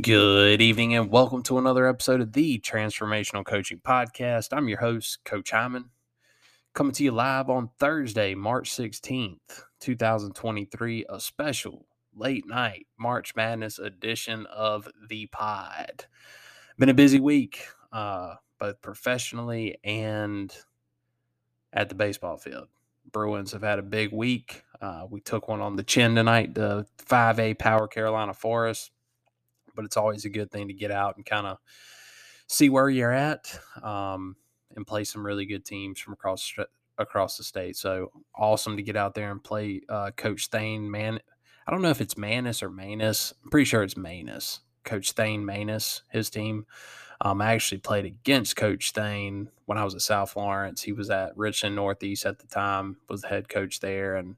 Good evening and welcome to another episode of the Transformational Coaching Podcast. I'm your host, Coach Hyman, coming to you live on Thursday, March 16th, 2023, a special late night March Madness edition of the pod. Been a busy week, uh, both professionally and at the baseball field. Bruins have had a big week. Uh, we took one on the chin tonight, the 5A Power Carolina Forest but it's always a good thing to get out and kind of see where you're at um, and play some really good teams from across across the state. So awesome to get out there and play uh, Coach Thane Man. I don't know if it's Manus or Manus. I'm pretty sure it's Manus. Coach Thane Manus, his team. Um, I actually played against Coach Thane when I was at South Florence. He was at Richland Northeast at the time, was the head coach there, and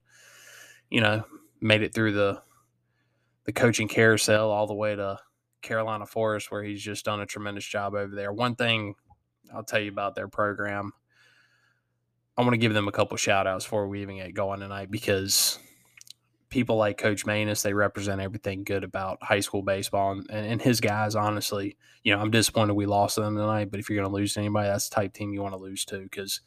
you know made it through the the coaching carousel all the way to Carolina Forest, where he's just done a tremendous job over there. One thing I'll tell you about their program, I want to give them a couple shout outs before we even get going tonight because people like Coach Manus, they represent everything good about high school baseball. And, and his guys, honestly, you know, I'm disappointed we lost to them tonight, but if you're going to lose to anybody, that's the type team you want to lose to because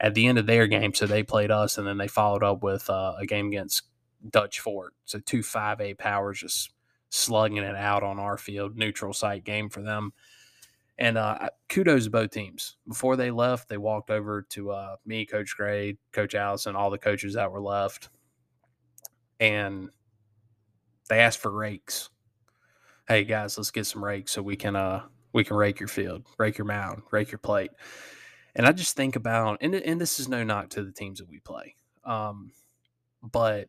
at the end of their game, so they played us and then they followed up with uh, a game against Dutch Fork. So two 5A powers just slugging it out on our field, neutral site game for them. And uh, kudos to both teams. Before they left, they walked over to uh, me, Coach Gray, Coach Allison, all the coaches that were left, and they asked for rakes. Hey guys, let's get some rakes so we can uh we can rake your field, rake your mound, rake your plate. And I just think about and and this is no knock to the teams that we play, um, but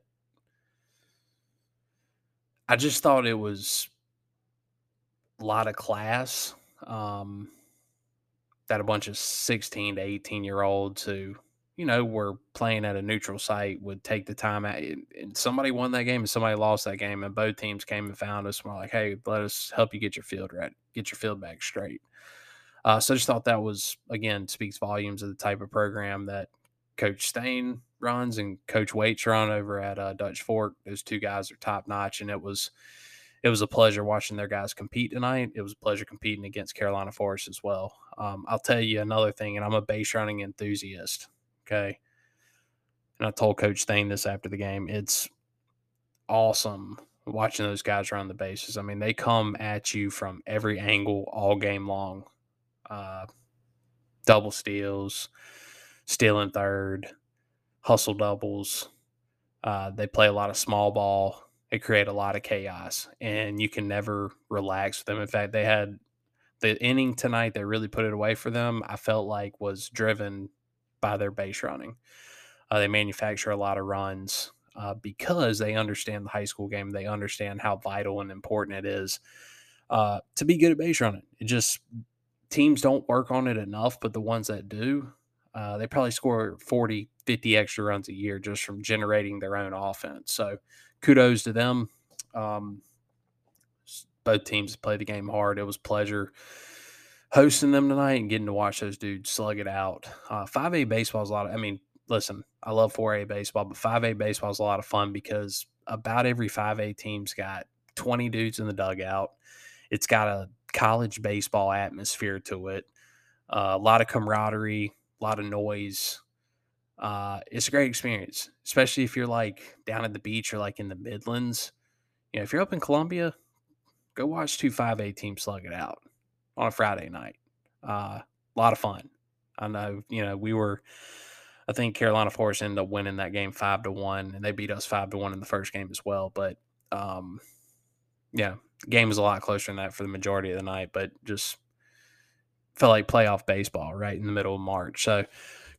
I just thought it was a lot of class um, that a bunch of 16 to 18 year olds who, you know, were playing at a neutral site would take the time out. And somebody won that game and somebody lost that game. And both teams came and found us and were like, hey, let us help you get your field right, get your field back straight. Uh, so I just thought that was, again, speaks volumes of the type of program that Coach Thane runs and Coach Waits run over at uh, Dutch Fork. Those two guys are top notch, and it was it was a pleasure watching their guys compete tonight. It was a pleasure competing against Carolina Forest as well. Um, I'll tell you another thing, and I'm a base running enthusiast. Okay, and I told Coach Thane this after the game. It's awesome watching those guys run the bases. I mean, they come at you from every angle all game long. Uh, double steals stealing third, hustle doubles. Uh, they play a lot of small ball. They create a lot of chaos, and you can never relax with them. In fact, they had the inning tonight that really put it away for them. I felt like was driven by their base running. Uh, they manufacture a lot of runs uh, because they understand the high school game. They understand how vital and important it is uh, to be good at base running. It just teams don't work on it enough, but the ones that do, uh, they probably score 40, 50 extra runs a year just from generating their own offense. So kudos to them. Um, both teams play the game hard. It was pleasure hosting them tonight and getting to watch those dudes slug it out. Uh, 5A baseball is a lot of, I mean, listen, I love 4A baseball, but 5A baseball is a lot of fun because about every 5A team's got 20 dudes in the dugout. It's got a college baseball atmosphere to it, uh, a lot of camaraderie, a lot of noise. Uh, it's a great experience, especially if you're like down at the beach or like in the Midlands. You know, if you're up in Columbia, go watch two 5A teams slug it out on a Friday night. Uh, a lot of fun. I know, you know, we were, I think Carolina Forest ended up winning that game five to one, and they beat us five to one in the first game as well. But, um, yeah, game was a lot closer than that for the majority of the night, but just felt like playoff baseball right in the middle of March. So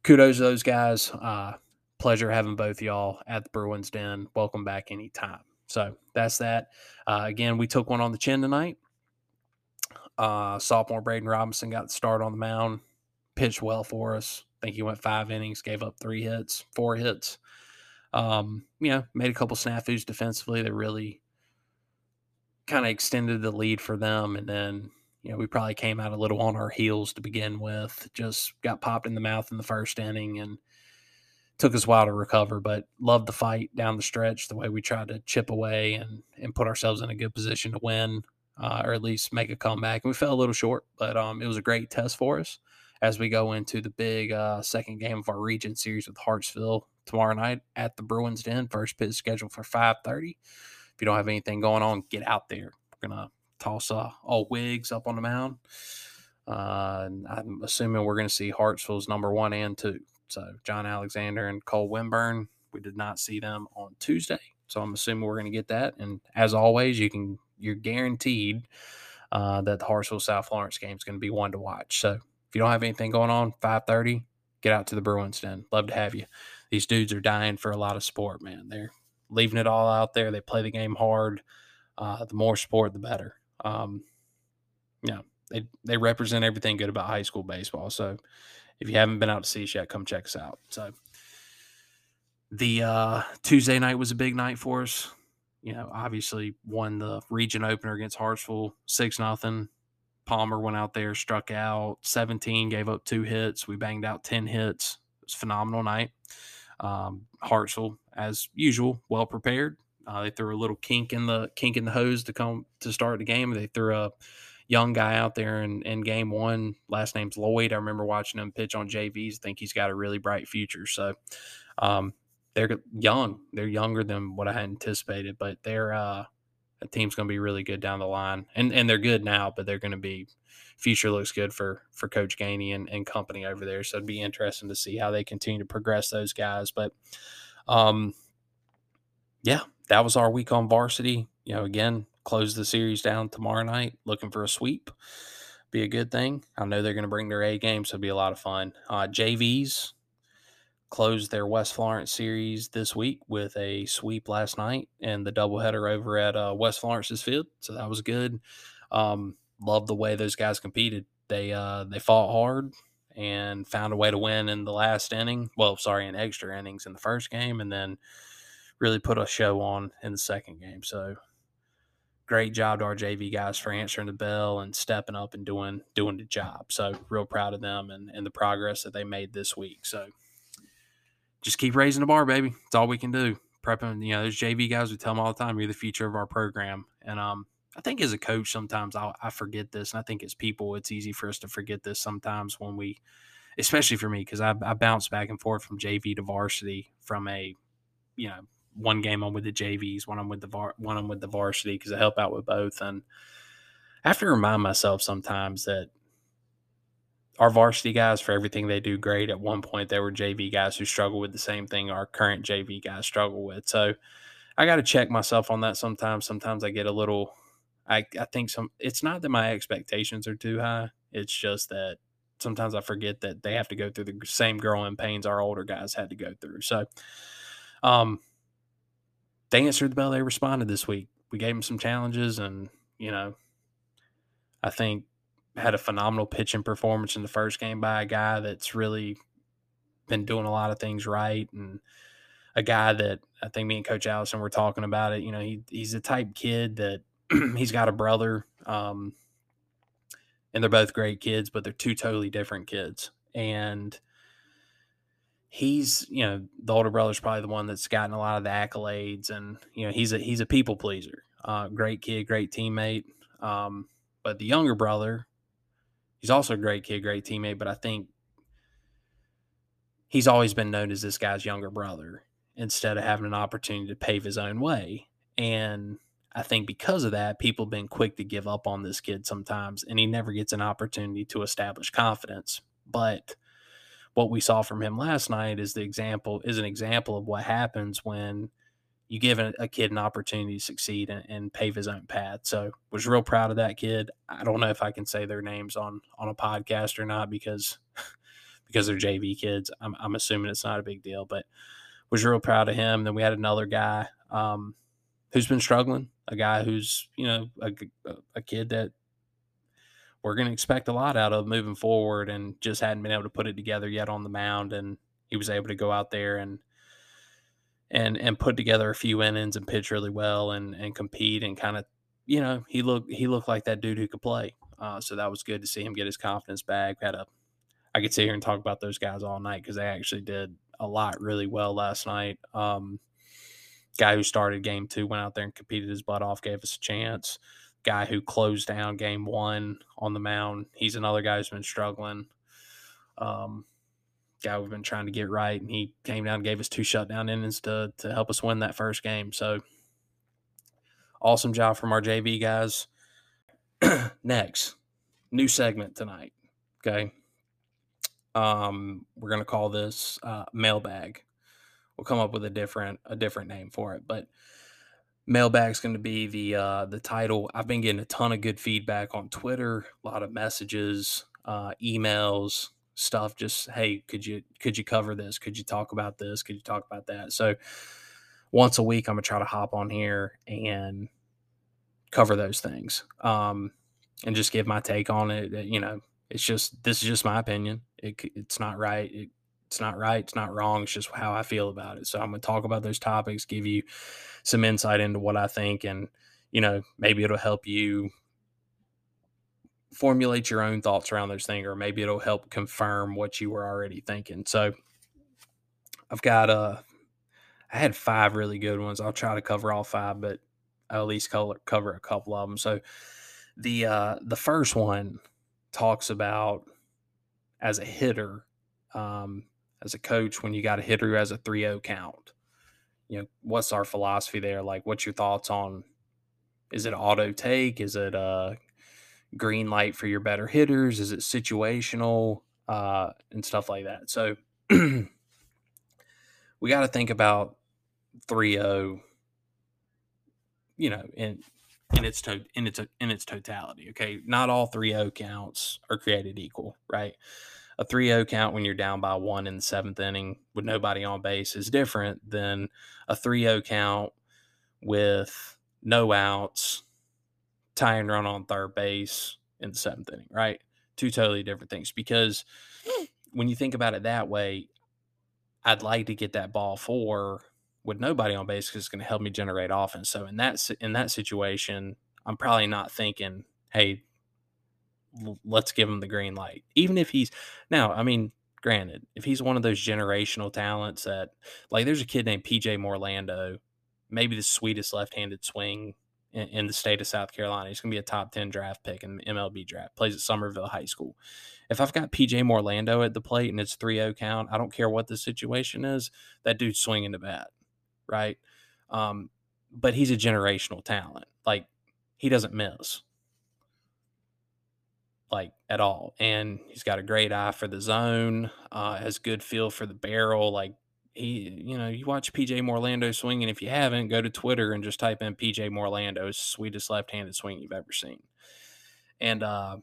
kudos to those guys. Uh, pleasure having both y'all at the Bruins Den. Welcome back anytime. So that's that. Uh, again, we took one on the chin tonight. Uh, sophomore Braden Robinson got the start on the mound, pitched well for us. I think he went five innings, gave up three hits, four hits. Um, you know, made a couple snafus defensively that really kind of extended the lead for them. And then you know, we probably came out a little on our heels to begin with. Just got popped in the mouth in the first inning and took us a while to recover, but loved the fight down the stretch, the way we tried to chip away and, and put ourselves in a good position to win. uh, or at least make a comeback. And we fell a little short, but um, it was a great test for us as we go into the big uh, second game of our region series with Hartsville tomorrow night at the Bruins Den. First pitch scheduled for 5:30. If you don't have anything going on, get out there. We're gonna toss uh, all wigs up on the mound. Uh, I'm assuming we're going to see Hartsville's number one and two. So John Alexander and Cole Winburn. We did not see them on Tuesday, so I'm assuming we're going to get that. And as always, you can you're guaranteed uh, that the Hartsville South Florence game is going to be one to watch. So if you don't have anything going on, 5:30, get out to the Bruins Den. Love to have you. These dudes are dying for a lot of sport, man. They're leaving it all out there. They play the game hard. Uh, the more sport, the better. Um, yeah, they they represent everything good about high school baseball. So if you haven't been out to see us yet, come check us out. So the uh, Tuesday night was a big night for us. You know, obviously won the region opener against Hartsville six nothing. Palmer went out there, struck out 17, gave up two hits. We banged out 10 hits. It was phenomenal night. Um, Hartsville, as usual, well prepared. Uh, they threw a little kink in the kink in the hose to come to start the game. They threw a young guy out there in, in game one. Last name's Lloyd. I remember watching him pitch on JVs. I think he's got a really bright future. So um, they're young. They're younger than what I had anticipated, but they're uh, a team's going to be really good down the line, and and they're good now, but they're going to be future looks good for for Coach Gainey and, and company over there. So it'd be interesting to see how they continue to progress those guys. But um, yeah, that was our week on varsity. You know, again, close the series down tomorrow night, looking for a sweep. Be a good thing. I know they're going to bring their A game, so it'll be a lot of fun. Uh, JVs closed their West Florence series this week with a sweep last night and the doubleheader over at uh, West Florence's field. So that was good. Um, love the way those guys competed. They uh, they fought hard and found a way to win in the last inning. Well, sorry, in extra innings in the first game, and then really put a show on in the second game. So great job to our JV guys for answering the bell and stepping up and doing doing the job. So real proud of them and, and the progress that they made this week. So just keep raising the bar, baby. It's all we can do. Prepping, you know, those JV guys, we tell them all the time, you're the future of our program. And um, I think as a coach, sometimes i I forget this. And I think as people, it's easy for us to forget this sometimes when we, especially for me, because I, I bounce back and forth from JV to varsity from a, you know, one game I'm with the JVs, one I'm with the var, one I'm with the varsity because I help out with both. And I have to remind myself sometimes that our varsity guys for everything they do great. At one point, they were JV guys who struggle with the same thing our current JV guys struggle with. So I got to check myself on that sometimes. Sometimes I get a little, I, I think some, it's not that my expectations are too high. It's just that sometimes I forget that they have to go through the same growing pains our older guys had to go through. So, um, they answered the bell. They responded this week. We gave them some challenges, and you know, I think had a phenomenal pitching performance in the first game by a guy that's really been doing a lot of things right and a guy that I think me and Coach Allison were talking about it. You know, he he's a type kid that he's got a brother, um, and they're both great kids, but they're two totally different kids. And he's, you know, the older brother's probably the one that's gotten a lot of the accolades, and you know, he's a he's a people pleaser. Uh, great kid, great teammate. Um, but the younger brother, He's also a great kid, great teammate, but I think he's always been known as this guy's younger brother instead of having an opportunity to pave his own way. And I think because of that, people have been quick to give up on this kid sometimes, and he never gets an opportunity to establish confidence. But what we saw from him last night is the example is an example of what happens when you give a, kid an opportunity to succeed and, and, pave his own path. So was real proud of that kid. I don't know if I can say their names on on a podcast or not because because they're JV kids. I'm, I'm assuming it's not a big deal, but was real proud of him. Then we had another guy um, who's been struggling, a guy who's you know a, a kid that we're going to expect a lot out of moving forward, and just hadn't been able to put it together yet on the mound, and he was able to go out there and and and put together a few innings and pitch really well and and compete and kind of you know he looked he looked like that dude who could play. Uh, so that was good to see him get his confidence back. Had a I could sit here and talk about those guys all night because they actually did a lot really well last night. Um, guy who started game two went out there and competed his butt off, gave us a chance. Guy who closed down game one on the mound. He's another guy who's been struggling. Um, guy we've been trying to get right, and he came down and gave us two shutdown innings to to help us win that first game. So awesome job from our JV guys. Next, new segment tonight. Okay. Um, we're gonna call this uh, mailbag. We'll come up with a different a different name for it, but mailbag's going to be the uh, the title. I've been getting a ton of good feedback on Twitter, a lot of messages, uh, emails, stuff. Just hey, could you could you cover this? Could you talk about this? Could you talk about that? So once a week, I'm gonna try to hop on here and cover those things, um, and just give my take on it. You know, it's just this is just my opinion. It, it's not right. It, it's not right. It's not wrong. It's just how I feel about it. So I'm going to talk about those topics, give you some insight into what I think, and you know maybe it'll help you formulate your own thoughts around those things, or maybe it'll help confirm what you were already thinking. So I've got uh I had five really good ones. I'll try to cover all five, but I'll at least cover, cover a couple of them. So the uh the first one talks about as a hitter, um, as a coach, when you got a hitter who has a 3-0 count. You know, what's our philosophy there? Like, what's your thoughts on is it auto take? Is it uh green light for your better hitters? Is it situational uh, and stuff like that? So we got to think about 3-0, you know, in in its to, in its in its totality. Okay, not all 3-0 counts are created equal, right? A 3-0 count when you're down by one in the seventh inning with nobody on base is different than a 3-0 count with no outs tying run on third base in the seventh inning, right? Two totally different things. Because when you think about it that way, I'd like to get that ball four with nobody on base because it's going to help me generate offense. So in that in that situation, I'm probably not thinking, "Hey, let's give him the green light." Even if he's now, I mean, granted, if he's one of those generational talents that, like, there's a kid named PJ Morlando, maybe the sweetest left-handed swing in, in the state of South Carolina. He's going to be a top 10 draft pick in the MLB draft. Plays at Summerville High School. If I've got PJ Morlando at the plate and it's 3 0 count, I don't care what the situation is, that dude's swinging the bat, right? Um, but he's a generational talent. Like, he doesn't miss like at all. And he's got a great eye for the zone, uh, has good feel for the barrel. Like he, you know, you watch PJ Morlando swing, and if you haven't, go to Twitter and just type in PJ Morlando's sweetest left-handed swing you've ever seen. And uh,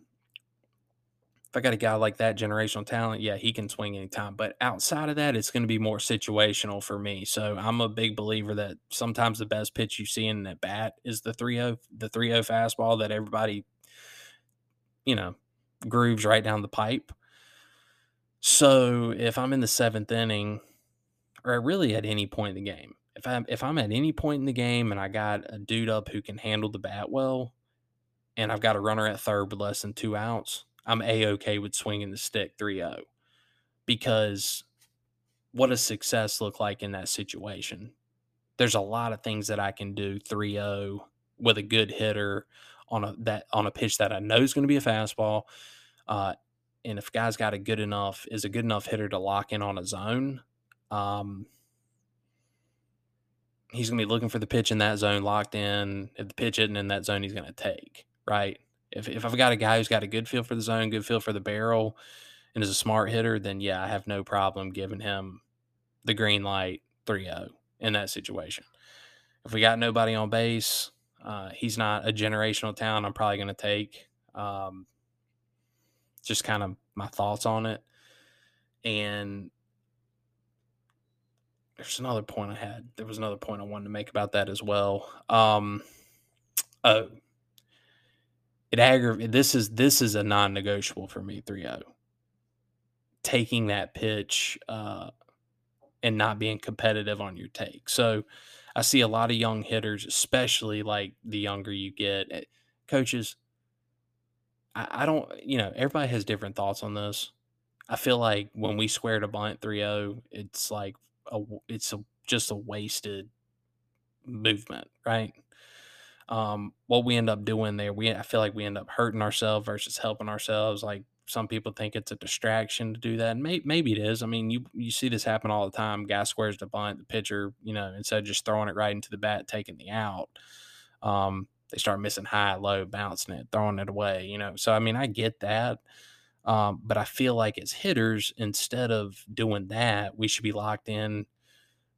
if I got a guy like that, generational talent, yeah, he can swing anytime. But outside of that, it's going to be more situational for me. So I'm a big believer that sometimes the best pitch you see in that bat is the 3-0, the 3-0 fastball that everybody, you know, grooves right down the pipe. So if I'm in the seventh inning or really at any point in the game. If I'm if I'm at any point in the game and I got a dude up who can handle the bat well, and I've got a runner at third with less than two outs, I'm a okay with swinging the stick 3-0 because what does success look like in that situation? There's a lot of things that I can do 3-0 with a good hitter on a that on a pitch that I know is going to be a fastball. Uh, and if guy's got a good enough is a good enough hitter to lock in on a zone, um, he's going to be looking for the pitch in that zone locked in. If the pitch isn't in that zone, he's going to take, right? If, if I've got a guy who's got a good feel for the zone, good feel for the barrel, and is a smart hitter, then yeah, I have no problem giving him the green light 3 0 in that situation. If we got nobody on base, uh, he's not a generational talent. I'm probably going to take. Um, just kind of my thoughts on it. And there's another point I had. There was another point I wanted to make about that as well. Um, oh, it aggravated. This is this is a non-negotiable for me. 3-0. Taking that pitch uh, and not being competitive on your take. So I see a lot of young hitters, especially like the younger you get. Eh, coaches, I, I don't. You know, everybody has different thoughts on this. I feel like when we squared a bunt 3-0, it's like a it's a, just a wasted movement, right? Um, what we end up doing there, we I feel like we end up hurting ourselves versus helping ourselves. Like some people think it's a distraction to do that. And may, maybe it is. I mean, you you see this happen all the time. Guy squares the bunt, the pitcher, you know, instead of just throwing it right into the bat, taking the out, um, they start missing high, low, bouncing it, throwing it away. You know, so I mean, I get that. Um, but I feel like as hitters, instead of doing that, we should be locked in,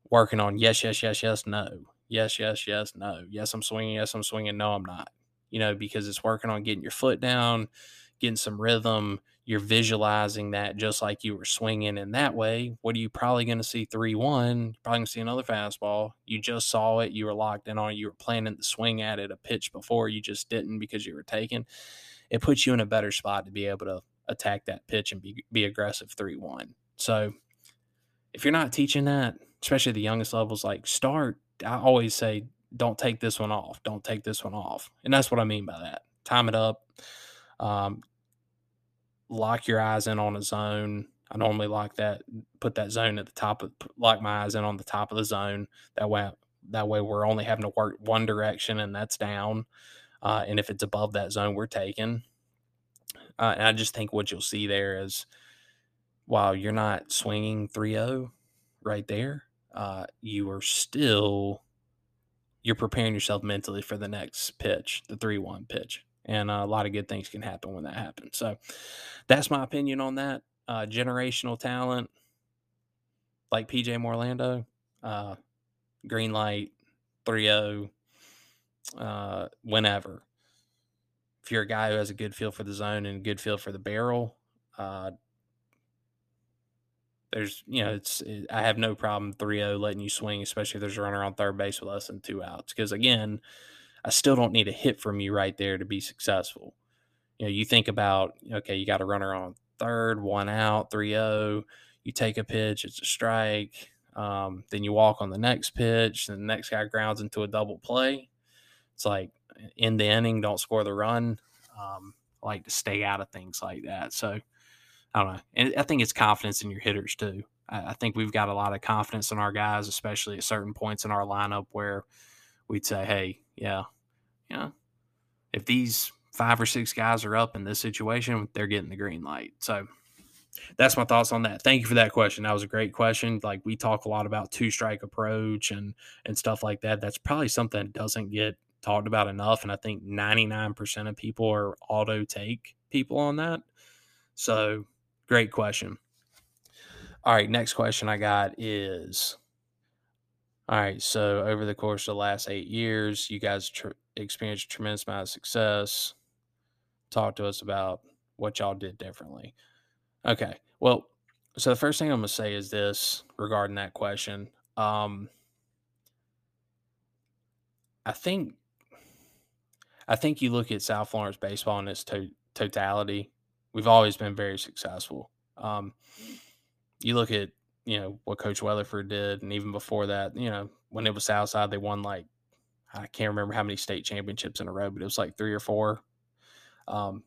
working on yes, yes, yes, yes, no, yes, yes, yes, no, yes, I'm swinging, yes, I'm swinging, no, I'm not. You know, because it's working on getting your foot down, getting some rhythm. You're visualizing that just like you were swinging. And that way, what are you probably going to see 3 1? You're probably going to see another fastball. You just saw it. You were locked in on it. You were planning to swing at it a pitch before. You just didn't because you were taking. It puts you in a better spot to be able to attack that pitch and be, be aggressive 3 1. So if you're not teaching that, especially the youngest levels, like start, I always say, don't take this one off. Don't take this one off. And that's what I mean by that. Time it up. Um, lock your eyes in on a zone. I normally like that, put that zone at the top of, lock my eyes in on the top of the zone. That way, that way we're only having to work one direction and that's down. Uh, and if it's above that zone, we're taking. Uh, and I just think what you'll see there is while you're not swinging 3 0 right there, uh, you are still you're preparing yourself mentally for the next pitch, the 3 1 pitch and uh, a lot of good things can happen when that happens. So that's my opinion on that. Uh, generational talent like PJ Morlando, uh, green light, 3 uh, whenever. If you're a guy who has a good feel for the zone and a good feel for the barrel, uh, there's, you know, it's, it, I have no problem 3 0 letting you swing, especially if there's a runner on third base with less than two outs. Because again, I still don't need a hit from you right there to be successful. You know, you think about, okay, you got a runner on third, one out, 3 0. You take a pitch, it's a strike. Um, then you walk on the next pitch, and the next guy grounds into a double play. It's like in the inning, don't score the run. Um, like to stay out of things like that. So I don't know. And I think it's confidence in your hitters too. I, I think we've got a lot of confidence in our guys, especially at certain points in our lineup where we'd say, hey, yeah, yeah, if these five or six guys are up in this situation, they're getting the green light. So that's my thoughts on that. Thank you for that question. That was a great question. Like we talk a lot about two strike approach and and stuff like that. That's probably something that doesn't get talked about enough. And I think 99% of people are auto take people on that. So great question. All right, next question I got is all right. So over the course of the last eight years, you guys tr- experienced a tremendous amount of success. Talk to us about what y'all did differently. Okay. Well, so the first thing I'm gonna say is this regarding that question. Um, I think I think you look at South Florence baseball in its to- totality. We've always been very successful. Um, you look at you know what Coach Weatherford did, and even before that, you know when it was Southside, they won like I can't remember how many state championships in a row, but it was like three or four. Um,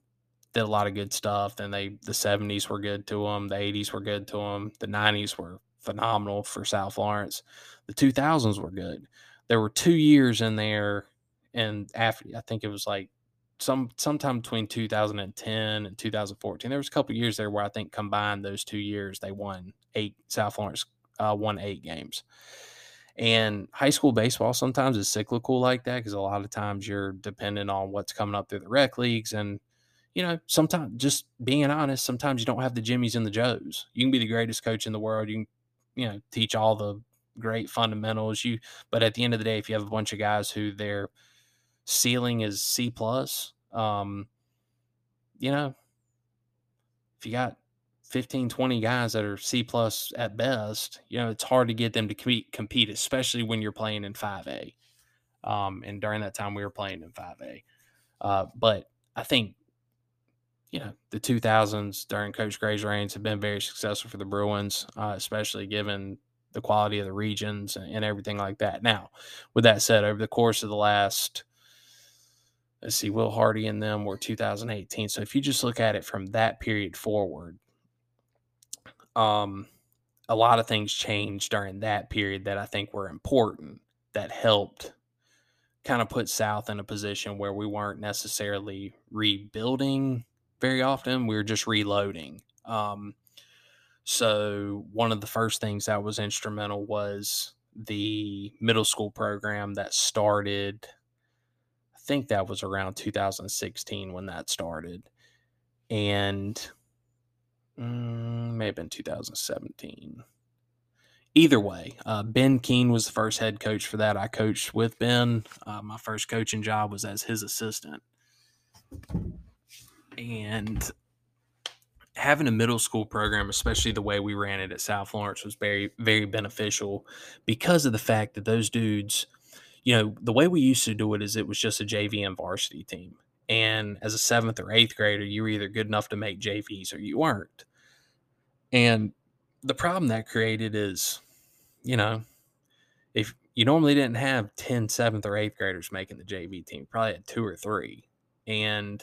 did a lot of good stuff. Then they the seventies were good to them, the eighties were good to them, the nineties were phenomenal for South Florence, The two thousands were good. There were two years in there, and after I think it was like some sometime between 2010 and 2014. There was a couple years there where I think combined those two years they won eight. South Florence uh, won eight games. And high school baseball sometimes is cyclical like that because a lot of times you're dependent on what's coming up through the rec leagues. And, you know, sometimes just being honest, sometimes you don't have the Jimmies and the Joes. You can be the greatest coach in the world. You can, you know, teach all the great fundamentals. You, but at the end of the day, if you have a bunch of guys who their ceiling is C plus, um, you know, if you got 15, 20 guys that are C plus at best, you know, it's hard to get them to compete, compete especially when you're playing in 5A. Um, and during that time, we were playing in 5A. Uh, but I think, you know, the 2000s during Coach Gray's reigns have been very successful for the Bruins, uh, especially given the quality of the regions and, and everything like that. Now, with that said, over the course of the last let's see, Will Hardy and them were 2018. So if you just look at it from that period forward, um, a lot of things changed during that period that I think were important that helped kind of put South in a position where we weren't necessarily rebuilding very often. We were just reloading. Um, so one of the first things that was instrumental was the middle school program that started. Think that was around 2016 when that started, and mm, may have been 2017 either way, uh, Ben Keene was the first head coach for that. I coached with Ben. Uh, my first coaching job was as his assistant. And having a middle school program, especially the way we ran it at South Florence, was very, very beneficial because of the fact that those dudes, you know, the way we used to do it is it was just a JV and varsity team. And as a seventh or eighth grader, you were either good enough to make JVs or you weren't. And the problem that created is, you know, if you normally didn't have 10 seventh or eighth graders making the JV team, probably had two or three. And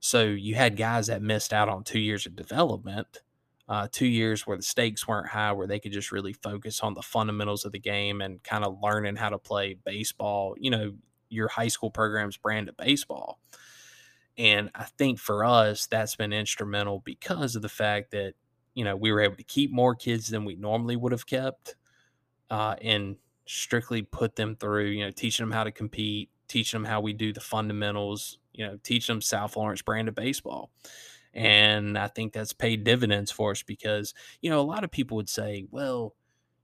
so you had guys that missed out on two years of development, uh, two years where the stakes weren't high, where they could just really focus on the fundamentals of the game and kind of learning how to play baseball, you know, your high school program's brand of baseball. And I think for us, that's been instrumental because of the fact that you know, we were able to keep more kids than we normally would have kept, uh, and strictly put them through, you know, teaching them how to compete, teaching them how we do the fundamentals, you know, teach them South Florence brand of baseball. And I think that's paid dividends for us because, you know, a lot of people would say, well,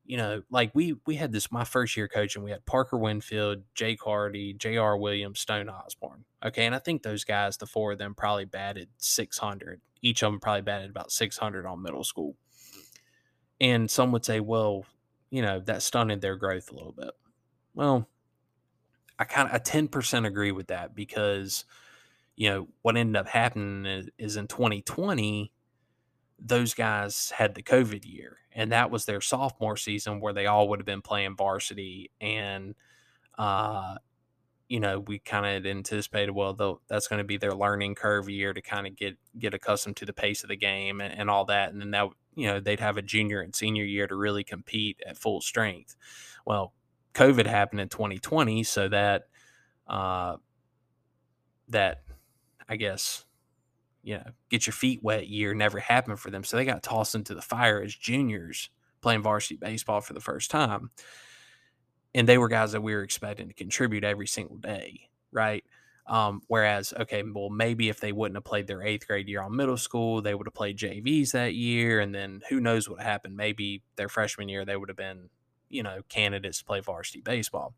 you know, like we we had this my first year coaching, we had Parker Winfield, Jake Hardy, J.R. Williams, Stone Osborne. Okay. And I think those guys, the four of them probably batted 600 each of them probably batted about 600 on middle school. And some would say, well, you know, that stunted their growth a little bit. Well, I kind of, I 10% agree with that because, you know, what ended up happening is, is in 2020, those guys had the COVID year, and that was their sophomore season where they all would have been playing varsity. And, uh, you know, we kind of anticipated, well, that's going to be their learning curve year to kind of get get accustomed to the pace of the game and, and, all that, and then that you know they'd have a junior and senior year to really compete at full strength. Well, COVID happened in 2020, so that uh, that I guess you know get your feet wet year never happened for them, so they got tossed into the fire as juniors playing varsity baseball for the first time and they were guys that we were expecting to contribute every single day, right? Um, whereas, okay, well, maybe if they wouldn't have played their eighth grade year on middle school, they would have played JVs that year, and then who knows what happened? Maybe their freshman year they would have been, you know, candidates to play varsity baseball.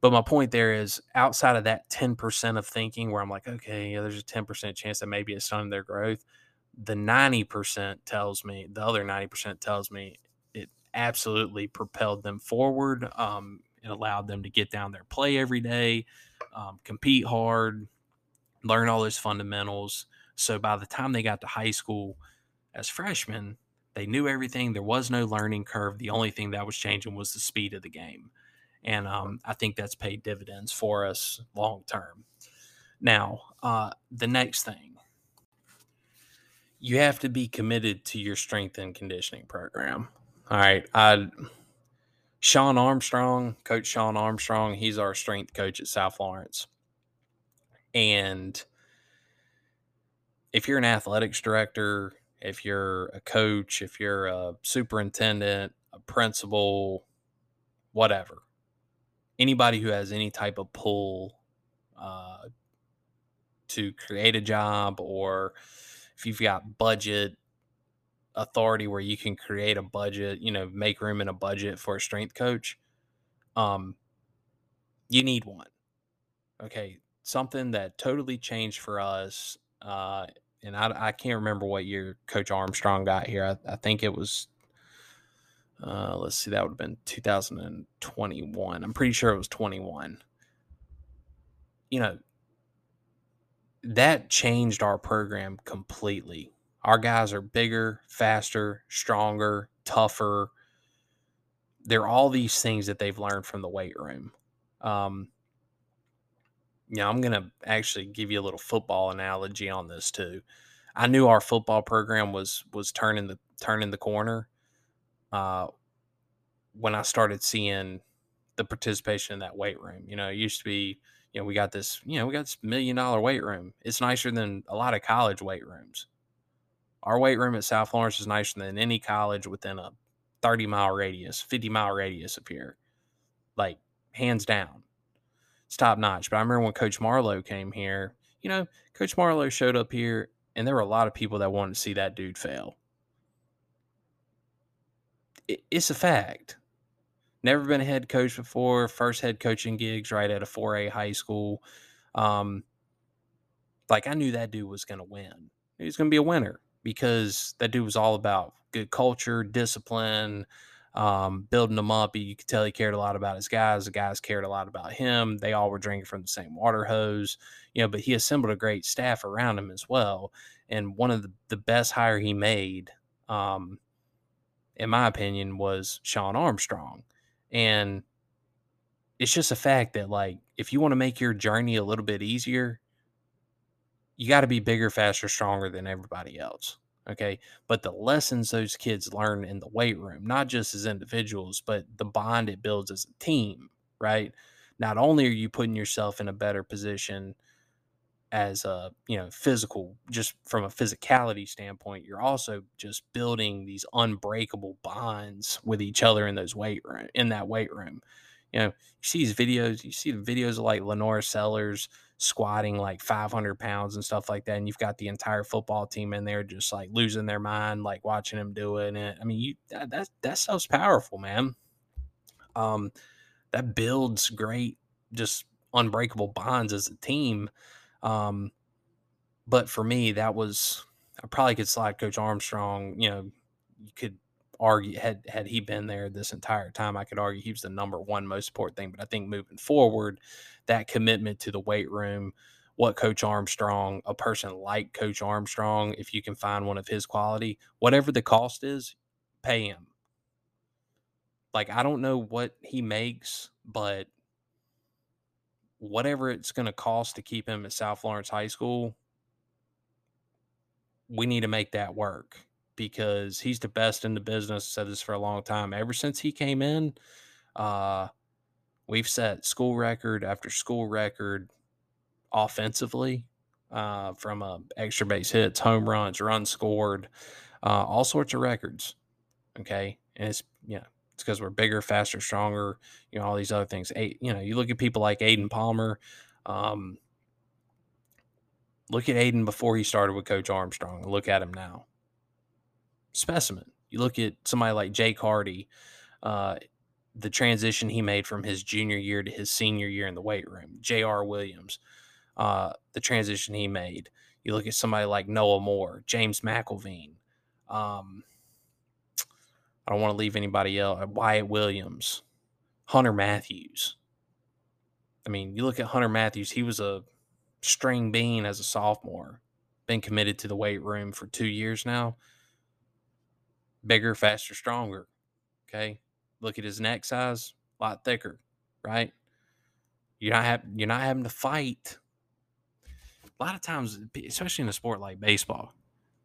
But my point there is, outside of that ten percent of thinking, where I'm like, okay, there's a ten percent chance that maybe it's stunning their growth. The ninety percent tells me, the other ninety percent tells me it absolutely propelled them forward. Um, it allowed them to get down there, play every day, um, compete hard, learn all those fundamentals. So by the time they got to high school as freshmen, they knew everything. There was no learning curve. The only thing that was changing was the speed of the game. And um, I think that's paid dividends for us long term. Now, uh, the next thing, you have to be committed to your strength and conditioning program. All right. I Sean Armstrong, Coach Sean Armstrong, he's our strength coach at South Florence. And if you're an athletics director, if you're a coach, if you're a superintendent, a principal, whatever, anybody who has any type of pull uh, to create a job or if you've got budget authority where you can create a budget, you know, make room in a budget for a strength coach, um, you need one. Okay. Something that totally changed for us. Uh, and I, I can't remember what year Coach Armstrong got here. I, I think it was, uh, let's see, that would have been 2021. I'm pretty sure it was 21. You know, that changed our program completely our guys are bigger, faster, stronger, tougher. They're all these things that they've learned from the weight room. Um, you know, I'm going to actually give you a little football analogy on this too. I knew our football program was was turning the turning the corner uh, when I started seeing the participation in that weight room. You know, it used to be, you know, we got this, you know, we got this million dollar weight room. It's nicer than a lot of college weight rooms. Our weight room at South Florence is nicer than any college within a 30 mile radius, 50 mile radius of here. Like, hands down. It's top notch. But I remember when Coach Marlowe came here, you know, Coach Marlowe showed up here, and there were a lot of people that wanted to see that dude fail. It's a fact. Never been a head coach before. First head coaching gigs right at a 4A high school. Um, like I knew that dude was going to win. He was going to be a winner because that dude was all about good culture, discipline, um, building them up. You could tell he cared a lot about his guys. The guys cared a lot about him. They all were drinking from the same water hose, you know. But he assembled a great staff around him as well. And one of the, the best hire he made, um, in my opinion, was Sean Armstrong. And it's just a fact that like if you want to make your journey a little bit easier, you got to be bigger, faster, stronger than everybody else. Okay. But the lessons those kids learn in the weight room, not just as individuals, but the bond it builds as a team, right? Not only are you putting yourself in a better position as a you know physical just from a physicality standpoint you're also just building these unbreakable bonds with each other in those weight room in that weight room. You know you see these videos you see the videos of like lenora sellers squatting like 500 pounds and stuff like that and you've got the entire football team in there just like losing their mind like watching him doing it i mean you that that, that stuff's powerful man. Um that builds great just unbreakable bonds as a team um, but for me, that was I probably could slide Coach Armstrong. You know, you could argue had had he been there this entire time, I could argue he was the number one most important thing. But I think moving forward, that commitment to the weight room, what Coach Armstrong, a person like Coach Armstrong, if you can find one of his quality, whatever the cost is, pay him. Like I don't know what he makes, but whatever it's going to cost to keep him at South Florence High School, we need to make that work because he's the best in the business. Said this for a long time. Ever since he came in, uh, we've set school record after school record offensively uh, from uh, extra base hits, home runs, runs scored, uh, all sorts of records. Okay, and it's know it's because we're bigger, faster, stronger. You know all these other things. You know, you look at people like Aiden Palmer. Um, look at Aiden before he started with Coach Armstrong. Look at him now. Specimen. You look at somebody like Jake Hardy. Uh, the transition he made from his junior year to his senior year in the weight room. J.R. Williams, uh, the transition he made. You look at somebody like Noah Moore, James McElveen. Um, I don't want to leave anybody else. Uh, Wyatt Williams, Hunter Matthews. I mean, you look at Hunter Matthews, he was a string bean as a sophomore, been committed to the weight room for two years now. Bigger, faster, stronger. Okay. Look at his neck size, a lot thicker, right? You're not having, you're not having to fight. A lot of times, especially in a sport like baseball,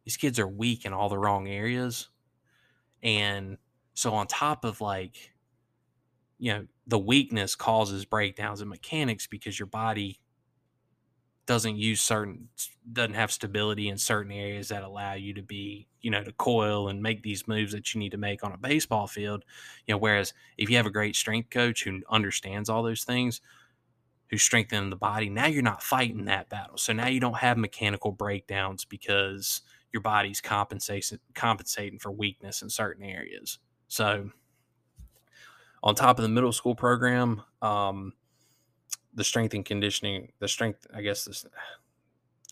these kids are weak in all the wrong areas and so, on top of like, you know, the weakness causes breakdowns in mechanics because your body doesn't use certain, doesn't have stability in certain areas that allow you to be, you know, to coil and make these moves that you need to make on a baseball field. You know, whereas if you have a great strength coach who understands all those things, who's strengthening the body, now you're not fighting that battle. So now you don't have mechanical breakdowns because your body's compensating compensating for weakness in certain areas. So, on top of the middle school program, um, the strength and conditioning, the strength, I guess this,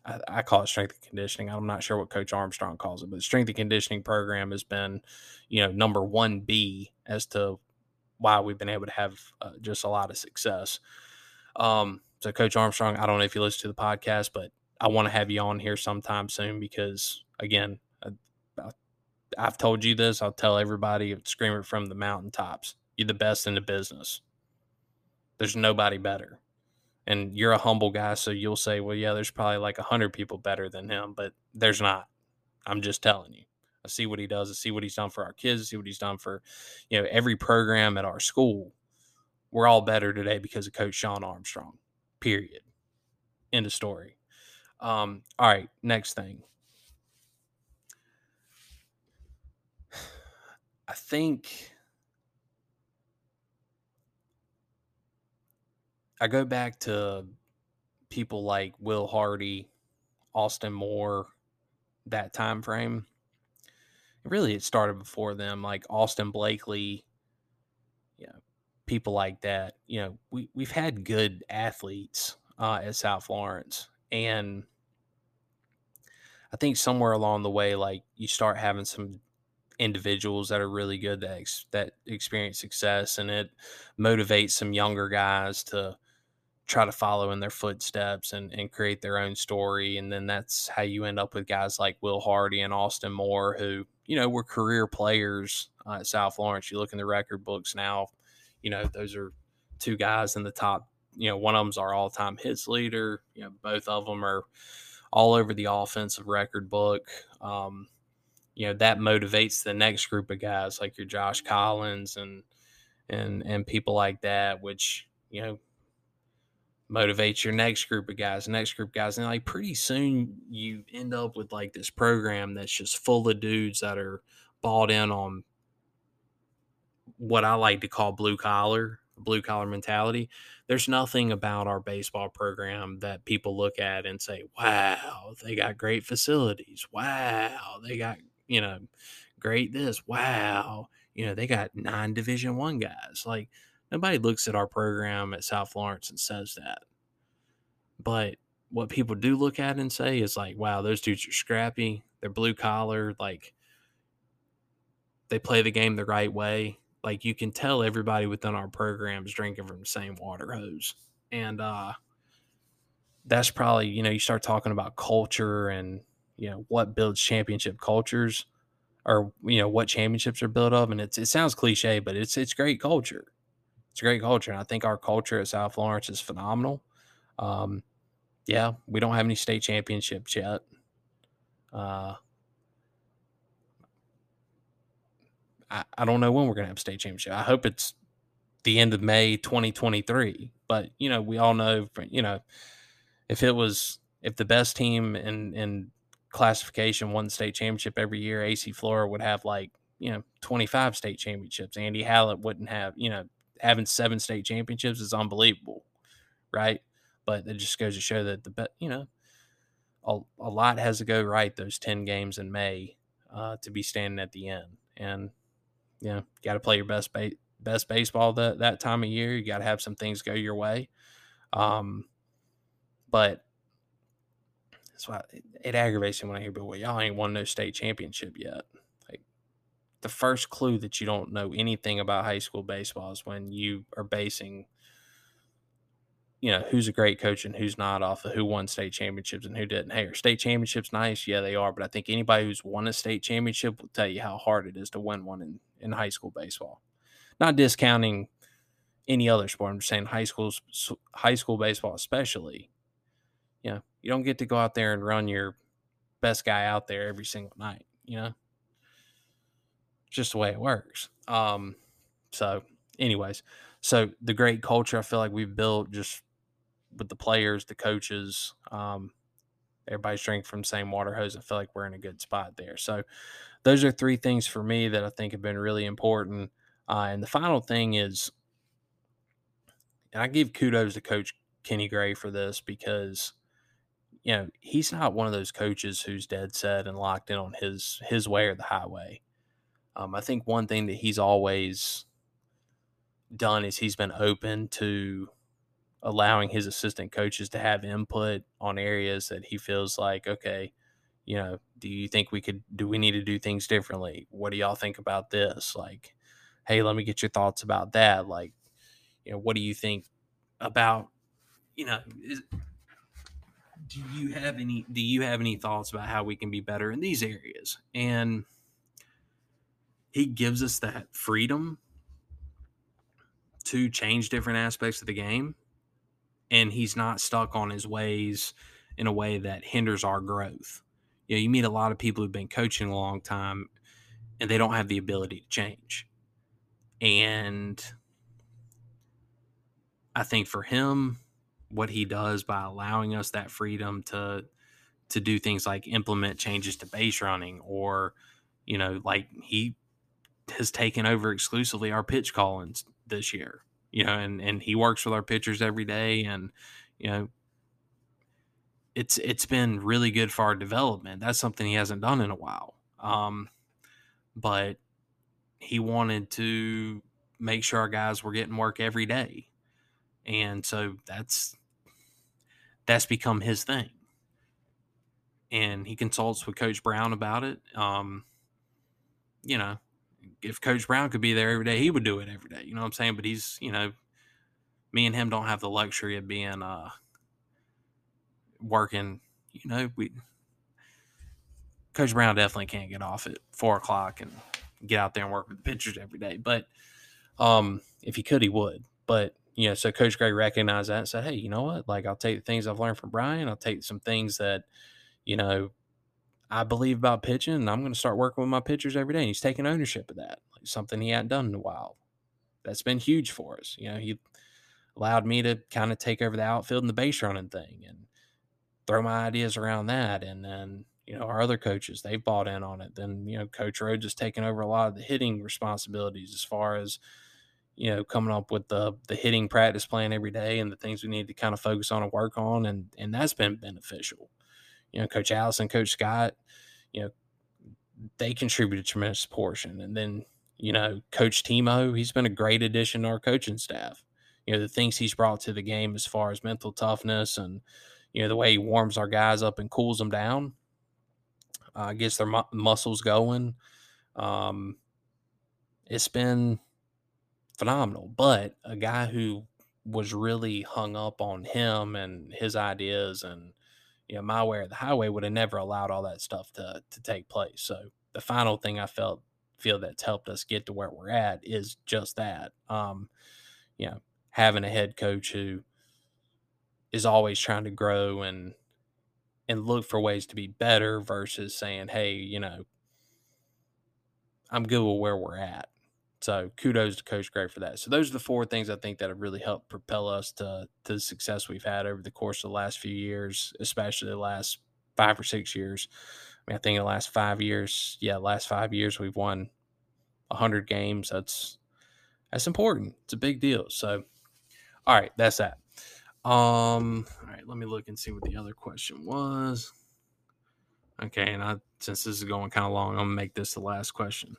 I, I, call it strength and conditioning. I'm not sure what Coach Armstrong calls it, but the strength and conditioning program has been, you know, number one B as to why we've been able to have uh, just a lot of success. Um, so, Coach Armstrong, I don't know if you listen to the podcast, but I want to have you on here sometime soon because again, I, have told you this. I'll tell everybody, scream it from the mountaintops. You're the best in the business. There's nobody better. And you're a humble guy, so you'll say, well, yeah, there's probably like a hundred people better than him, but there's not. I'm just telling you. I see what he does. I see what he's done for our kids. I see what he's done for, you know, every program at our school. we're all better today because of Coach Sean Armstrong. Period. End of story. Um, all right, next thing. I think I go back to people like Will Hardy, Austin Moore, that time frame. Really, it started before them, like Austin Blakely, you know, people like that. You know, we we've had good athletes uh, at South Florence, and I think somewhere along the way, like you start having some individuals that are really good that ex- that experience success, and it motivates some younger guys to try to follow in their footsteps and, and create their own story. And then that's how you end up with guys like Will Hardy and Austin Moore, who, you know, were career players uh, at South Florence. You look in the record books now, you know, those are two guys in the top, you know, one of them's our all time hits leader. You know, both of them are all over the offensive record book. Um, you know, that motivates the next group of guys like your Josh Collins and, and, and people like that, which, you know, motivates your next group of guys, next group of guys. And like pretty soon you end up with like this program that's just full of dudes that are bought in on what I like to call blue collar, blue collar mentality. There's nothing about our baseball program that people look at and say, wow, they got great facilities. Wow, they got, you know, great this. Wow, you know, they got nine division one guys. Like Nobody looks at our program at South Florence and says that. But what people do look at and say is like, wow, those dudes are scrappy. They're blue collar. Like, they play the game the right way. Like, you can tell everybody within our program is drinking from the same water hose. And, uh, that's probably, you know, you start talking about culture and, you know, what builds championship cultures or, you know, what championships are built of. And it's, it sounds cliche, but it's, it's great culture it's a great culture. And I think our culture at South Florence is phenomenal. Um, yeah, we don't have any state championships yet. Uh, I, I don't know when we're going to have state championship. I hope it's the end of May 2023. But, you know, we all know, you know, if it was, if the best team in, in classification won state championship every year, AC Flora would have like, you know, 25 state championships. Andy Hallett wouldn't have, you know, having seven state championships is unbelievable, right? But it just goes to show that the you know a, a lot has to go right those ten games in May uh, to be standing at the end, and you know you got to play your best ba- best baseball that that time of year. You got to have some things go your way, um, but that's why it, it aggravates me when I hear people, well, y'all ain't won no state championship yet Like the first clue that you don't know anything about high school baseball is when you are basing you know who's a great coach and who's not off of who won state championships and who didn't. Hey, are state championships nice? Yeah, they are. But I think anybody who's won a state championship will tell you how hard it is to win one in, in high school baseball. Not discounting any other sport. I'm just saying high school high school baseball especially. You know, you don't get to go out there and run your best guy out there every single night. You know, just the way it works. Um, so, anyways, so the great culture I feel like we've built just with the players, the coaches, um, everybody's drinking from the same water hose. I feel like we're in a good spot there. So, those are three things for me that I think have been really important. Uh, and the final thing is, and I give kudos to Coach Kenny Gray for this because you know he's not one of those coaches who's dead set and locked in on his his way or the highway. Um, I think one thing that he's always done is he's been open to allowing his assistant coaches to have input on areas that he feels like, okay, you know, do you think we could, do we need to do things differently? What do y'all think about this? Like, hey, let me get your thoughts about that. Like, you know, what do you think about, you know, is, do you have any, do you have any thoughts about how we can be better in these areas? And, he gives us that freedom to change different aspects of the game and he's not stuck on his ways in a way that hinders our growth. You know, you meet a lot of people who've been coaching a long time and they don't have the ability to change. And I think for him, what he does by allowing us that freedom to to do things like implement changes to base running or you know like he has taken over exclusively our pitch callings this year you know and and he works with our pitchers every day and you know it's it's been really good for our development. That's something he hasn't done in a while. Um but he wanted to make sure our guys were getting work every day. And so that's that's become his thing. And he consults with coach brown about it. Um you know if coach brown could be there every day he would do it every day. You know what i'm saying? But he's you know me and him don't have the luxury of being uh working you know we coach brown definitely can't get off at four o'clock and get out there and work with the pitchers every day but um if he could he would but you know, so Coach Gray recognized that and said, "Hey, you know what? Like, I'll take the things I've learned from Brian. I'll take some things that, you know, I believe about pitching, and I'm going to start working with my pitchers every day." And he's taking ownership of that, like something he hadn't done in a while. That's been huge for us. You know, he allowed me to kind of take over the outfield and the base running thing, and throw my ideas around that. And then, you know, our other coaches they've bought in on it. Then, you know, Coach Rhodes has taken over a lot of the hitting responsibilities as far as you know, coming up with the the hitting practice plan every day and the things we need to kind of focus on and work on, and and that's been beneficial. You know, Coach Allison, Coach Scott, you know, they contribute a tremendous portion, and then you know, Coach Timo, he's been a great addition to our coaching staff. You know, the things he's brought to the game as far as mental toughness and you know the way he warms our guys up and cools them down, uh, gets their mu- muscles going. Um, it's been phenomenal. But a guy who was really hung up on him and his ideas and you know my way or the highway would have never allowed all that stuff to to take place. So the final thing I felt feel that's helped us get to where we're at is just that. Um, you know, having a head coach who is always trying to grow and and look for ways to be better versus saying, "Hey, you know, I'm good with where we're at." So kudos to Coach Gray for that. So those are the four things I think that have really helped propel us to to the success we've had over the course of the last few years, especially the last five or six years. I mean, I think in the last five years, yeah, last five years we've won hundred games. That's that's important. It's a big deal. So, all right, that's that. Um, all right, let me look and see what the other question was. Okay, and I since this is going kind of long, I'm gonna make this the last question.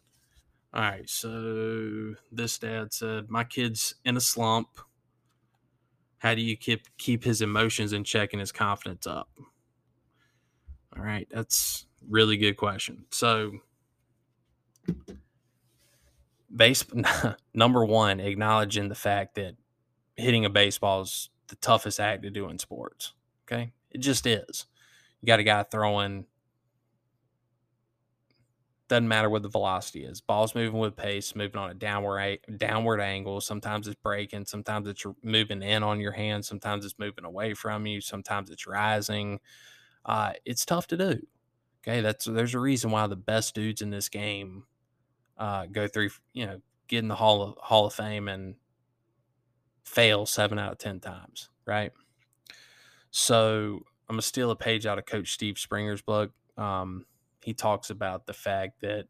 All right, so this dad said, "My kid's in a slump. How do you keep keep his emotions in check and his confidence up?" All right, that's really good question. So, base number one, acknowledging the fact that hitting a baseball is the toughest act to do in sports. Okay, it just is. You got a guy throwing doesn't matter what the velocity is. Ball's moving with pace, moving on a downward downward angle. Sometimes it's breaking, sometimes it's moving in on your hand, sometimes it's moving away from you, sometimes it's rising. Uh, it's tough to do. Okay, that's there's a reason why the best dudes in this game uh, go through, you know, get in the Hall of Hall of Fame and fail seven out of ten times, right? So I'm gonna steal a page out of Coach Steve Springer's book. Um, he talks about the fact that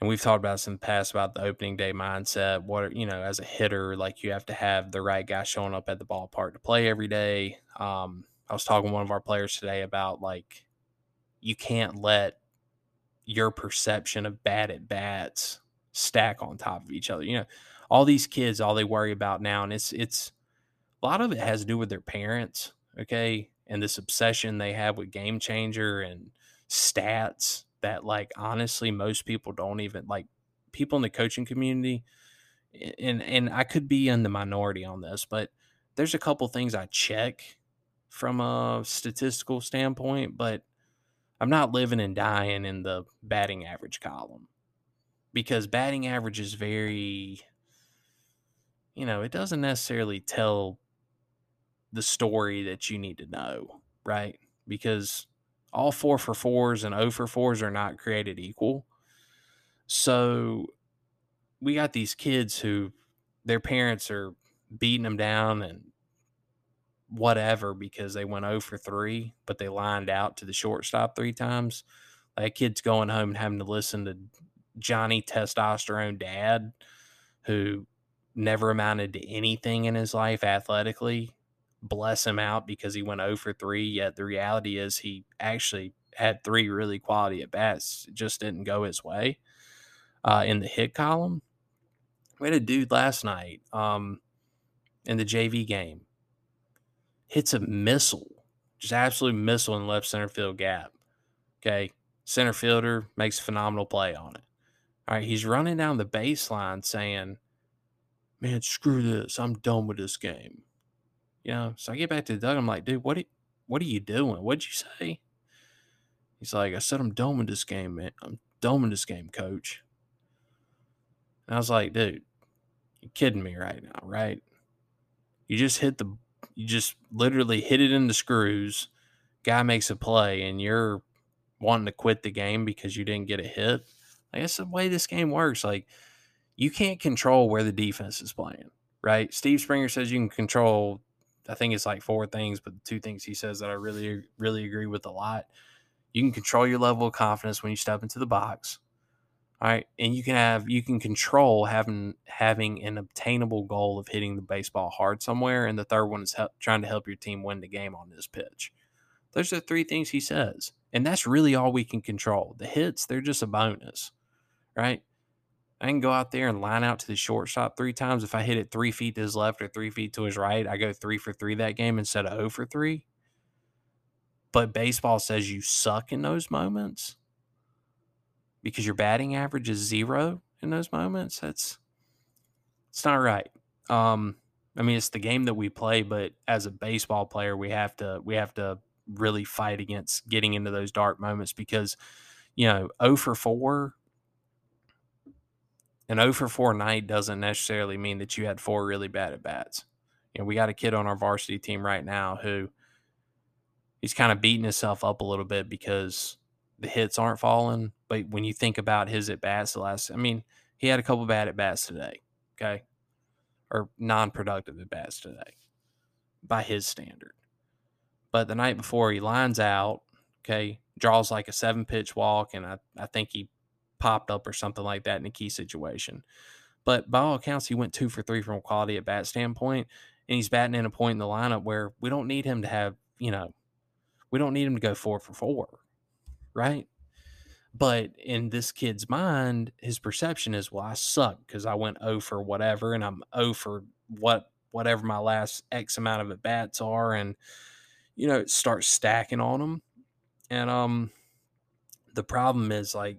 and we've talked about this in the past about the opening day mindset. What you know, as a hitter, like you have to have the right guy showing up at the ballpark to play every day. Um, I was talking to one of our players today about like you can't let your perception of bad at bats stack on top of each other. You know, all these kids, all they worry about now, and it's it's a lot of it has to do with their parents. Okay, and this obsession they have with game changer and stats that like honestly most people don't even like people in the coaching community and and I could be in the minority on this, but there's a couple things I check from a statistical standpoint, but I'm not living and dying in the batting average column because batting average is very you know, it doesn't necessarily tell the story that you need to know, right? Because all four for fours and O oh for fours are not created equal. So we got these kids who their parents are beating them down and whatever because they went 0 for 3, but they lined out to the shortstop three times. That kid's going home and having to listen to Johnny testosterone dad who never amounted to anything in his life athletically. Bless him out because he went 0 for 3. Yet the reality is he actually had three really quality at bats. Just didn't go his way uh, in the hit column. We had a dude last night um, in the JV game hits a missile, just absolute missile in left center field gap. Okay. Center fielder makes a phenomenal play on it. All right. He's running down the baseline saying, Man, screw this. I'm done with this game. You know, so I get back to Doug. I'm like, dude, what are, what are you doing? What'd you say? He's like, I said I'm done with this game, man. I'm done with this game, coach. And I was like, dude, you're kidding me right now, right? You just hit the you just literally hit it in the screws. Guy makes a play, and you're wanting to quit the game because you didn't get a hit. Like, that's the way this game works. Like, you can't control where the defense is playing, right? Steve Springer says you can control, I think it's like four things, but two things he says that I really, really agree with a lot. You can control your level of confidence when you step into the box. All right, and you can have you can control having having an obtainable goal of hitting the baseball hard somewhere, and the third one is help, trying to help your team win the game on this pitch. Those are three things he says, and that's really all we can control. The hits, they're just a bonus, right? I can go out there and line out to the shortstop three times. If I hit it three feet to his left or three feet to his right, I go three for three that game instead of 0 for three. But baseball says you suck in those moments because your batting average is zero in those moments. That's it's not right. Um, I mean, it's the game that we play, but as a baseball player, we have to we have to really fight against getting into those dark moments because you know, 0 for 4 an 0 for 4 night doesn't necessarily mean that you had four really bad at bats. You know, we got a kid on our varsity team right now who he's kind of beating himself up a little bit because the hits aren't falling. But when you think about his at bats, the last, I mean, he had a couple bad at bats today, okay, or non productive at bats today by his standard. But the night before, he lines out, okay, draws like a seven pitch walk, and I, I think he popped up or something like that in a key situation. But by all accounts, he went two for three from a quality at bat standpoint, and he's batting in a point in the lineup where we don't need him to have, you know, we don't need him to go four for four right? But in this kid's mind, his perception is, well, I suck because I went O for whatever, and I'm O for what whatever my last X amount of at bats are, and you know, it starts stacking on them. And um, the problem is like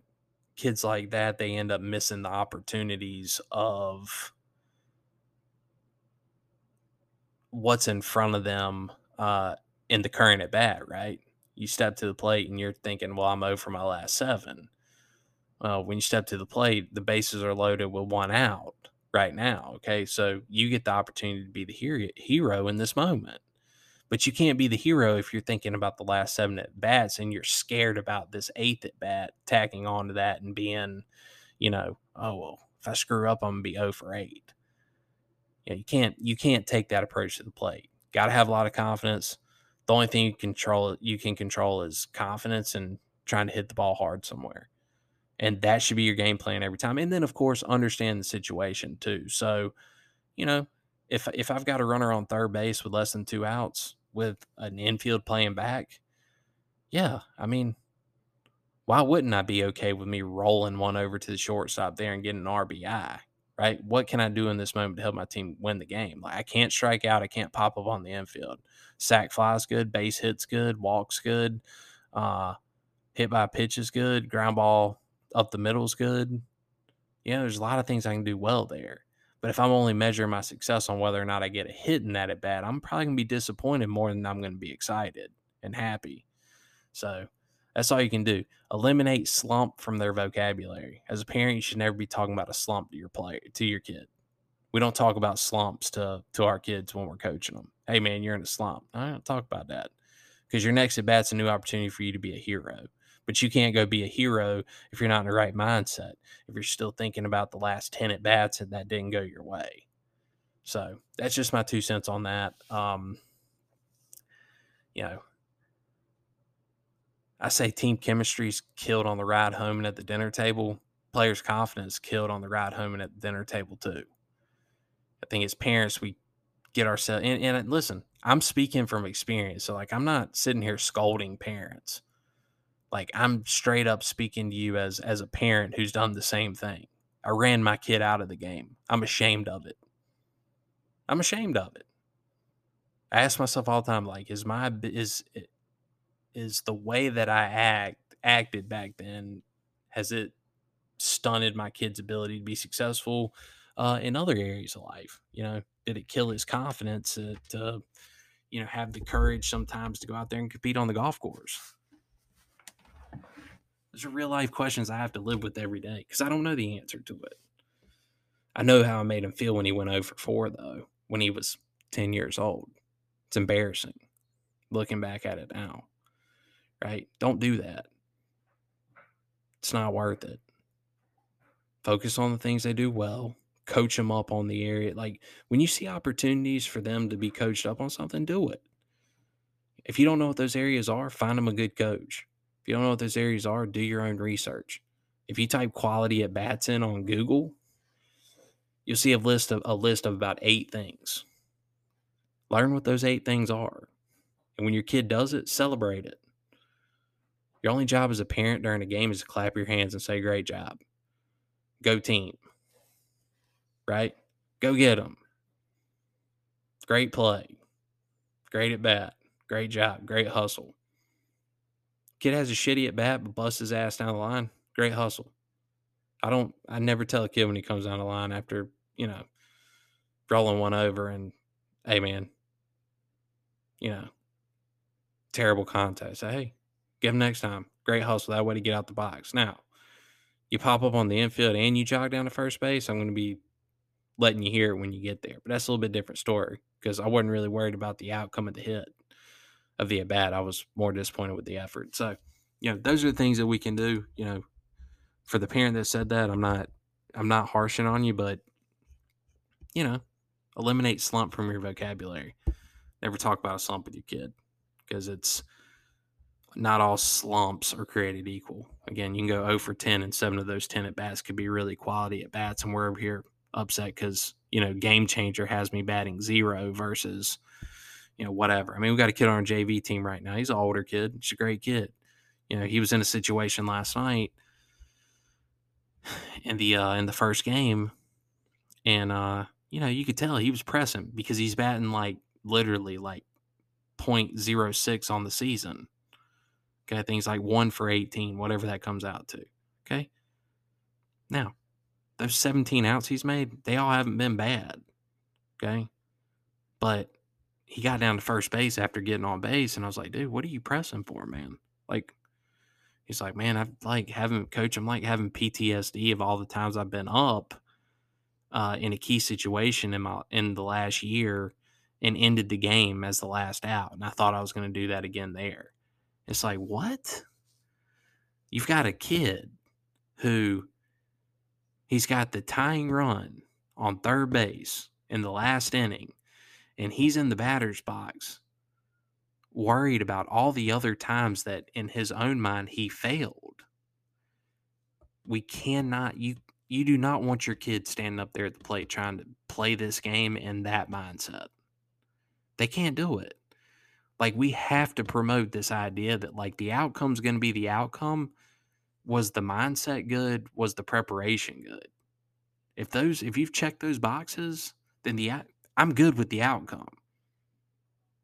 kids like that, they end up missing the opportunities of what's in front of them uh, in the current at bat, right? you step to the plate and you're thinking, well, I'm over my last seven. Well, when you step to the plate, the bases are loaded with one out right now. Okay. So you get the opportunity to be the hero in this moment. But you can't be the hero if you're thinking about the last seven at bats and you're scared about this eighth at bat tacking onto that and being, you know, oh well, if I screw up, I'm gonna be 0 for 8. Yeah, you can't you can't take that approach to the plate. Got to have a lot of confidence the only thing you control you can control is confidence and trying to hit the ball hard somewhere. And that should be your game plan every time. And then of course understand the situation too. So, you know, if if I've got a runner on third base with less than two outs with an infield playing back, yeah, I mean, why wouldn't I be okay with me rolling one over to the shortstop there and getting an RBI? Right? What can I do in this moment to help my team win the game? Like I can't strike out, I can't pop up on the infield sack flies good, base hits good, walks good, uh, hit by pitch is good, ground ball up the middle is good. You know, there's a lot of things I can do well there. But if I'm only measuring my success on whether or not I get a hit in that at bat, I'm probably gonna be disappointed more than I'm gonna be excited and happy. So that's all you can do. Eliminate slump from their vocabulary. As a parent, you should never be talking about a slump to your player to your kid. We don't talk about slumps to to our kids when we're coaching them hey man, you're in a slump. I don't talk about that because your next at bat's a new opportunity for you to be a hero. But you can't go be a hero if you're not in the right mindset. If you're still thinking about the last ten at bats and that didn't go your way, So that's just my two cents on that. Um, you know, I say team chemistry's killed on the ride home and at the dinner table. Players' confidence killed on the ride home and at the dinner table too. I think as parents, we get ourselves and, and listen, I'm speaking from experience. So like I'm not sitting here scolding parents. Like I'm straight up speaking to you as as a parent who's done the same thing. I ran my kid out of the game. I'm ashamed of it. I'm ashamed of it. I ask myself all the time, like, is my is is the way that I act acted back then has it stunted my kid's ability to be successful uh, in other areas of life? You know, did it kill his confidence to, to you know have the courage sometimes to go out there and compete on the golf course? Those are real life questions I have to live with every day because I don't know the answer to it. I know how I made him feel when he went over four, though, when he was 10 years old. It's embarrassing looking back at it now right? Don't do that. It's not worth it. Focus on the things they do well. Coach them up on the area. Like when you see opportunities for them to be coached up on something, do it. If you don't know what those areas are, find them a good coach. If you don't know what those areas are, do your own research. If you type quality at bats in on Google, you'll see a list of a list of about eight things. Learn what those eight things are. And when your kid does it, celebrate it. Your only job as a parent during a game is to clap your hands and say, Great job. Go team. Right? Go get them. Great play. Great at bat. Great job. Great hustle. Kid has a shitty at bat, but busts his ass down the line. Great hustle. I don't, I never tell a kid when he comes down the line after, you know, rolling one over and, hey, man, you know, terrible contest. Hey, Give him next time. Great hustle. That way to get out the box. Now, you pop up on the infield and you jog down to first base. I'm going to be letting you hear it when you get there. But that's a little bit different story because I wasn't really worried about the outcome of the hit of the at bat. I was more disappointed with the effort. So, you know, those are the things that we can do. You know, for the parent that said that, I'm not, I'm not harshing on you, but you know, eliminate slump from your vocabulary. Never talk about a slump with your kid because it's not all slumps are created equal. Again, you can go 0 for 10, and seven of those 10 at bats could be really quality at bats. And we're over here upset because, you know, game changer has me batting zero versus, you know, whatever. I mean, we got a kid on our JV team right now. He's an older kid, he's a great kid. You know, he was in a situation last night in the uh in the first game, and uh, you know, you could tell he was pressing because he's batting like literally like 0.06 on the season Okay, things like one for 18, whatever that comes out to. Okay. Now, those 17 outs he's made, they all haven't been bad. Okay. But he got down to first base after getting on base, and I was like, dude, what are you pressing for, man? Like, he's like, man, I've like having coach, I'm like having PTSD of all the times I've been up uh, in a key situation in my in the last year and ended the game as the last out. And I thought I was going to do that again there. It's like, what? You've got a kid who he's got the tying run on third base in the last inning, and he's in the batter's box, worried about all the other times that in his own mind he failed. We cannot, you you do not want your kid standing up there at the plate trying to play this game in that mindset. They can't do it. Like we have to promote this idea that like the outcome's going to be the outcome. Was the mindset good? Was the preparation good? If those, if you've checked those boxes, then the I'm good with the outcome.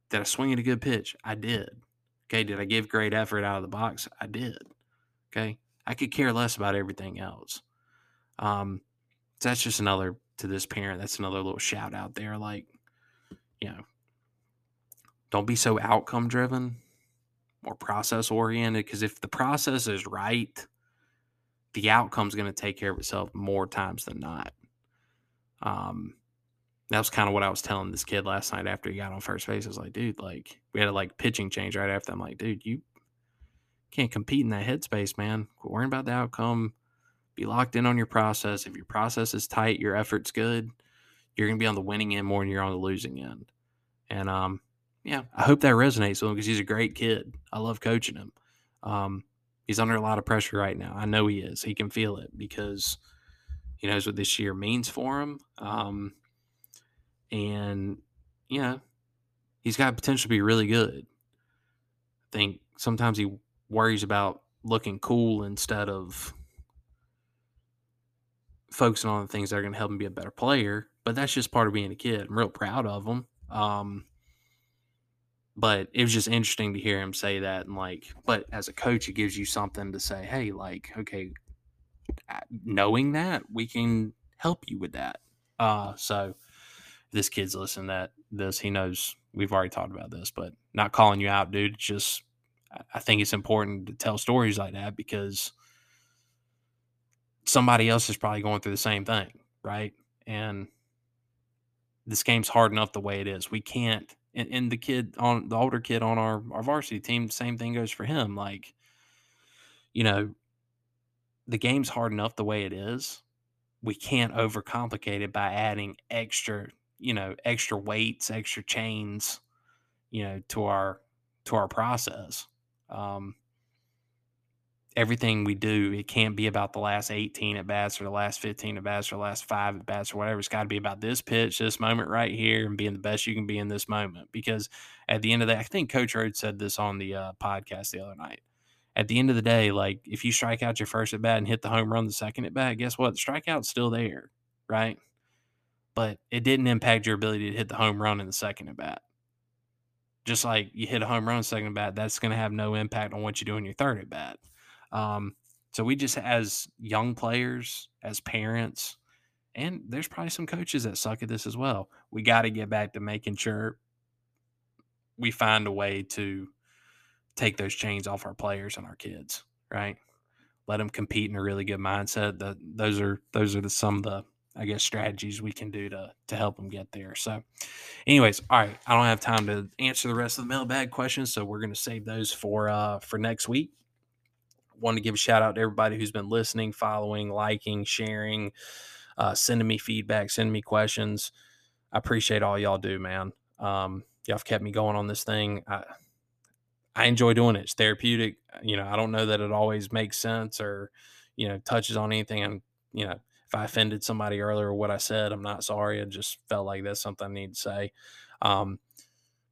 Did I swing at a good pitch? I did. Okay. Did I give great effort out of the box? I did. Okay. I could care less about everything else. Um, so that's just another to this parent. That's another little shout out there. Like, you know, don't be so outcome driven, more process oriented. Because if the process is right, the outcome's going to take care of itself more times than not. Um, that was kind of what I was telling this kid last night after he got on first base. I was like, dude, like we had a like pitching change right after. I'm like, dude, you can't compete in that headspace, man. Quit worrying about the outcome. Be locked in on your process. If your process is tight, your effort's good. you're to be on the winning end more than you're on the losing end. And um, yeah, I hope that resonates with him because he's a great kid. I love coaching him. Um, he's under a lot of pressure right now. I know he is. He can feel it because he knows what this year means for him. Um, and know, he's got potential to be really good. I think sometimes he worries about looking cool instead of focusing on the things that are going to help him be a better player. But that's just part of being a kid. I'm real proud of him. Um, but it was just interesting to hear him say that and like but as a coach it gives you something to say hey like okay knowing that we can help you with that uh so this kid's listening that this he knows we've already talked about this but not calling you out dude just i think it's important to tell stories like that because somebody else is probably going through the same thing right and this game's hard enough the way it is we can't and, and the kid on the older kid on our, our varsity team, same thing goes for him. Like, you know, the game's hard enough the way it is. We can't overcomplicate it by adding extra, you know, extra weights, extra chains, you know, to our to our process. Um, everything we do, it can't be about the last 18 at bats or the last 15 at bats or the last five at bats or whatever. It's got to be about this pitch, this moment right here, and being the best you can be in this moment. Because at the end of the I think Coach Rhodes said this on the uh, podcast the other night. At the end of the day, like if you strike out your first at bat and hit the home run the second at bat, guess what? The strikeout's still there, right? But it didn't impact your ability to hit the home run in the second at bat. Just like you hit a home run second at bat, that's going to have no impact on what you do in your third at bat. Um, so we just, as young players, as parents, and there's probably some coaches that suck at this as well. We got to get back to making sure we find a way to take those chains off our players and our kids, right? Let them compete in a really good mindset. That those are those are the, some of the I guess strategies we can do to to help them get there. So, anyways, all right, I don't have time to answer the rest of the mailbag questions, so we're going to save those for uh for next week want to give a shout out to everybody who's been listening, following, liking, sharing, uh, sending me feedback, sending me questions. I appreciate all y'all do, man. Um, y'all have kept me going on this thing. I, I enjoy doing it. It's therapeutic. You know, I don't know that it always makes sense or, you know, touches on anything. And, you know, if I offended somebody earlier what I said, I'm not sorry. I just felt like that's something I need to say. Um,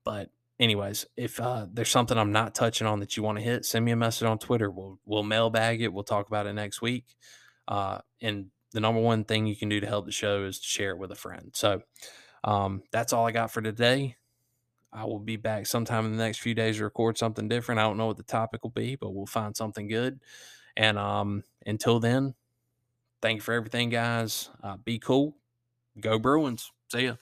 but anyways, if uh, there's something I'm not touching on that you want to hit, send me a message on Twitter. We'll we'll mailbag it. We'll talk about it next week. Uh, and the number one thing you can do to help the show is to share it with a friend. So um, that's all I got for today. I will be back sometime in the next few days to record something different. I don't know what the topic will be, but we'll find something good. And um, until then, thank you for everything, guys. Uh, be cool. Go Bruins. See ya.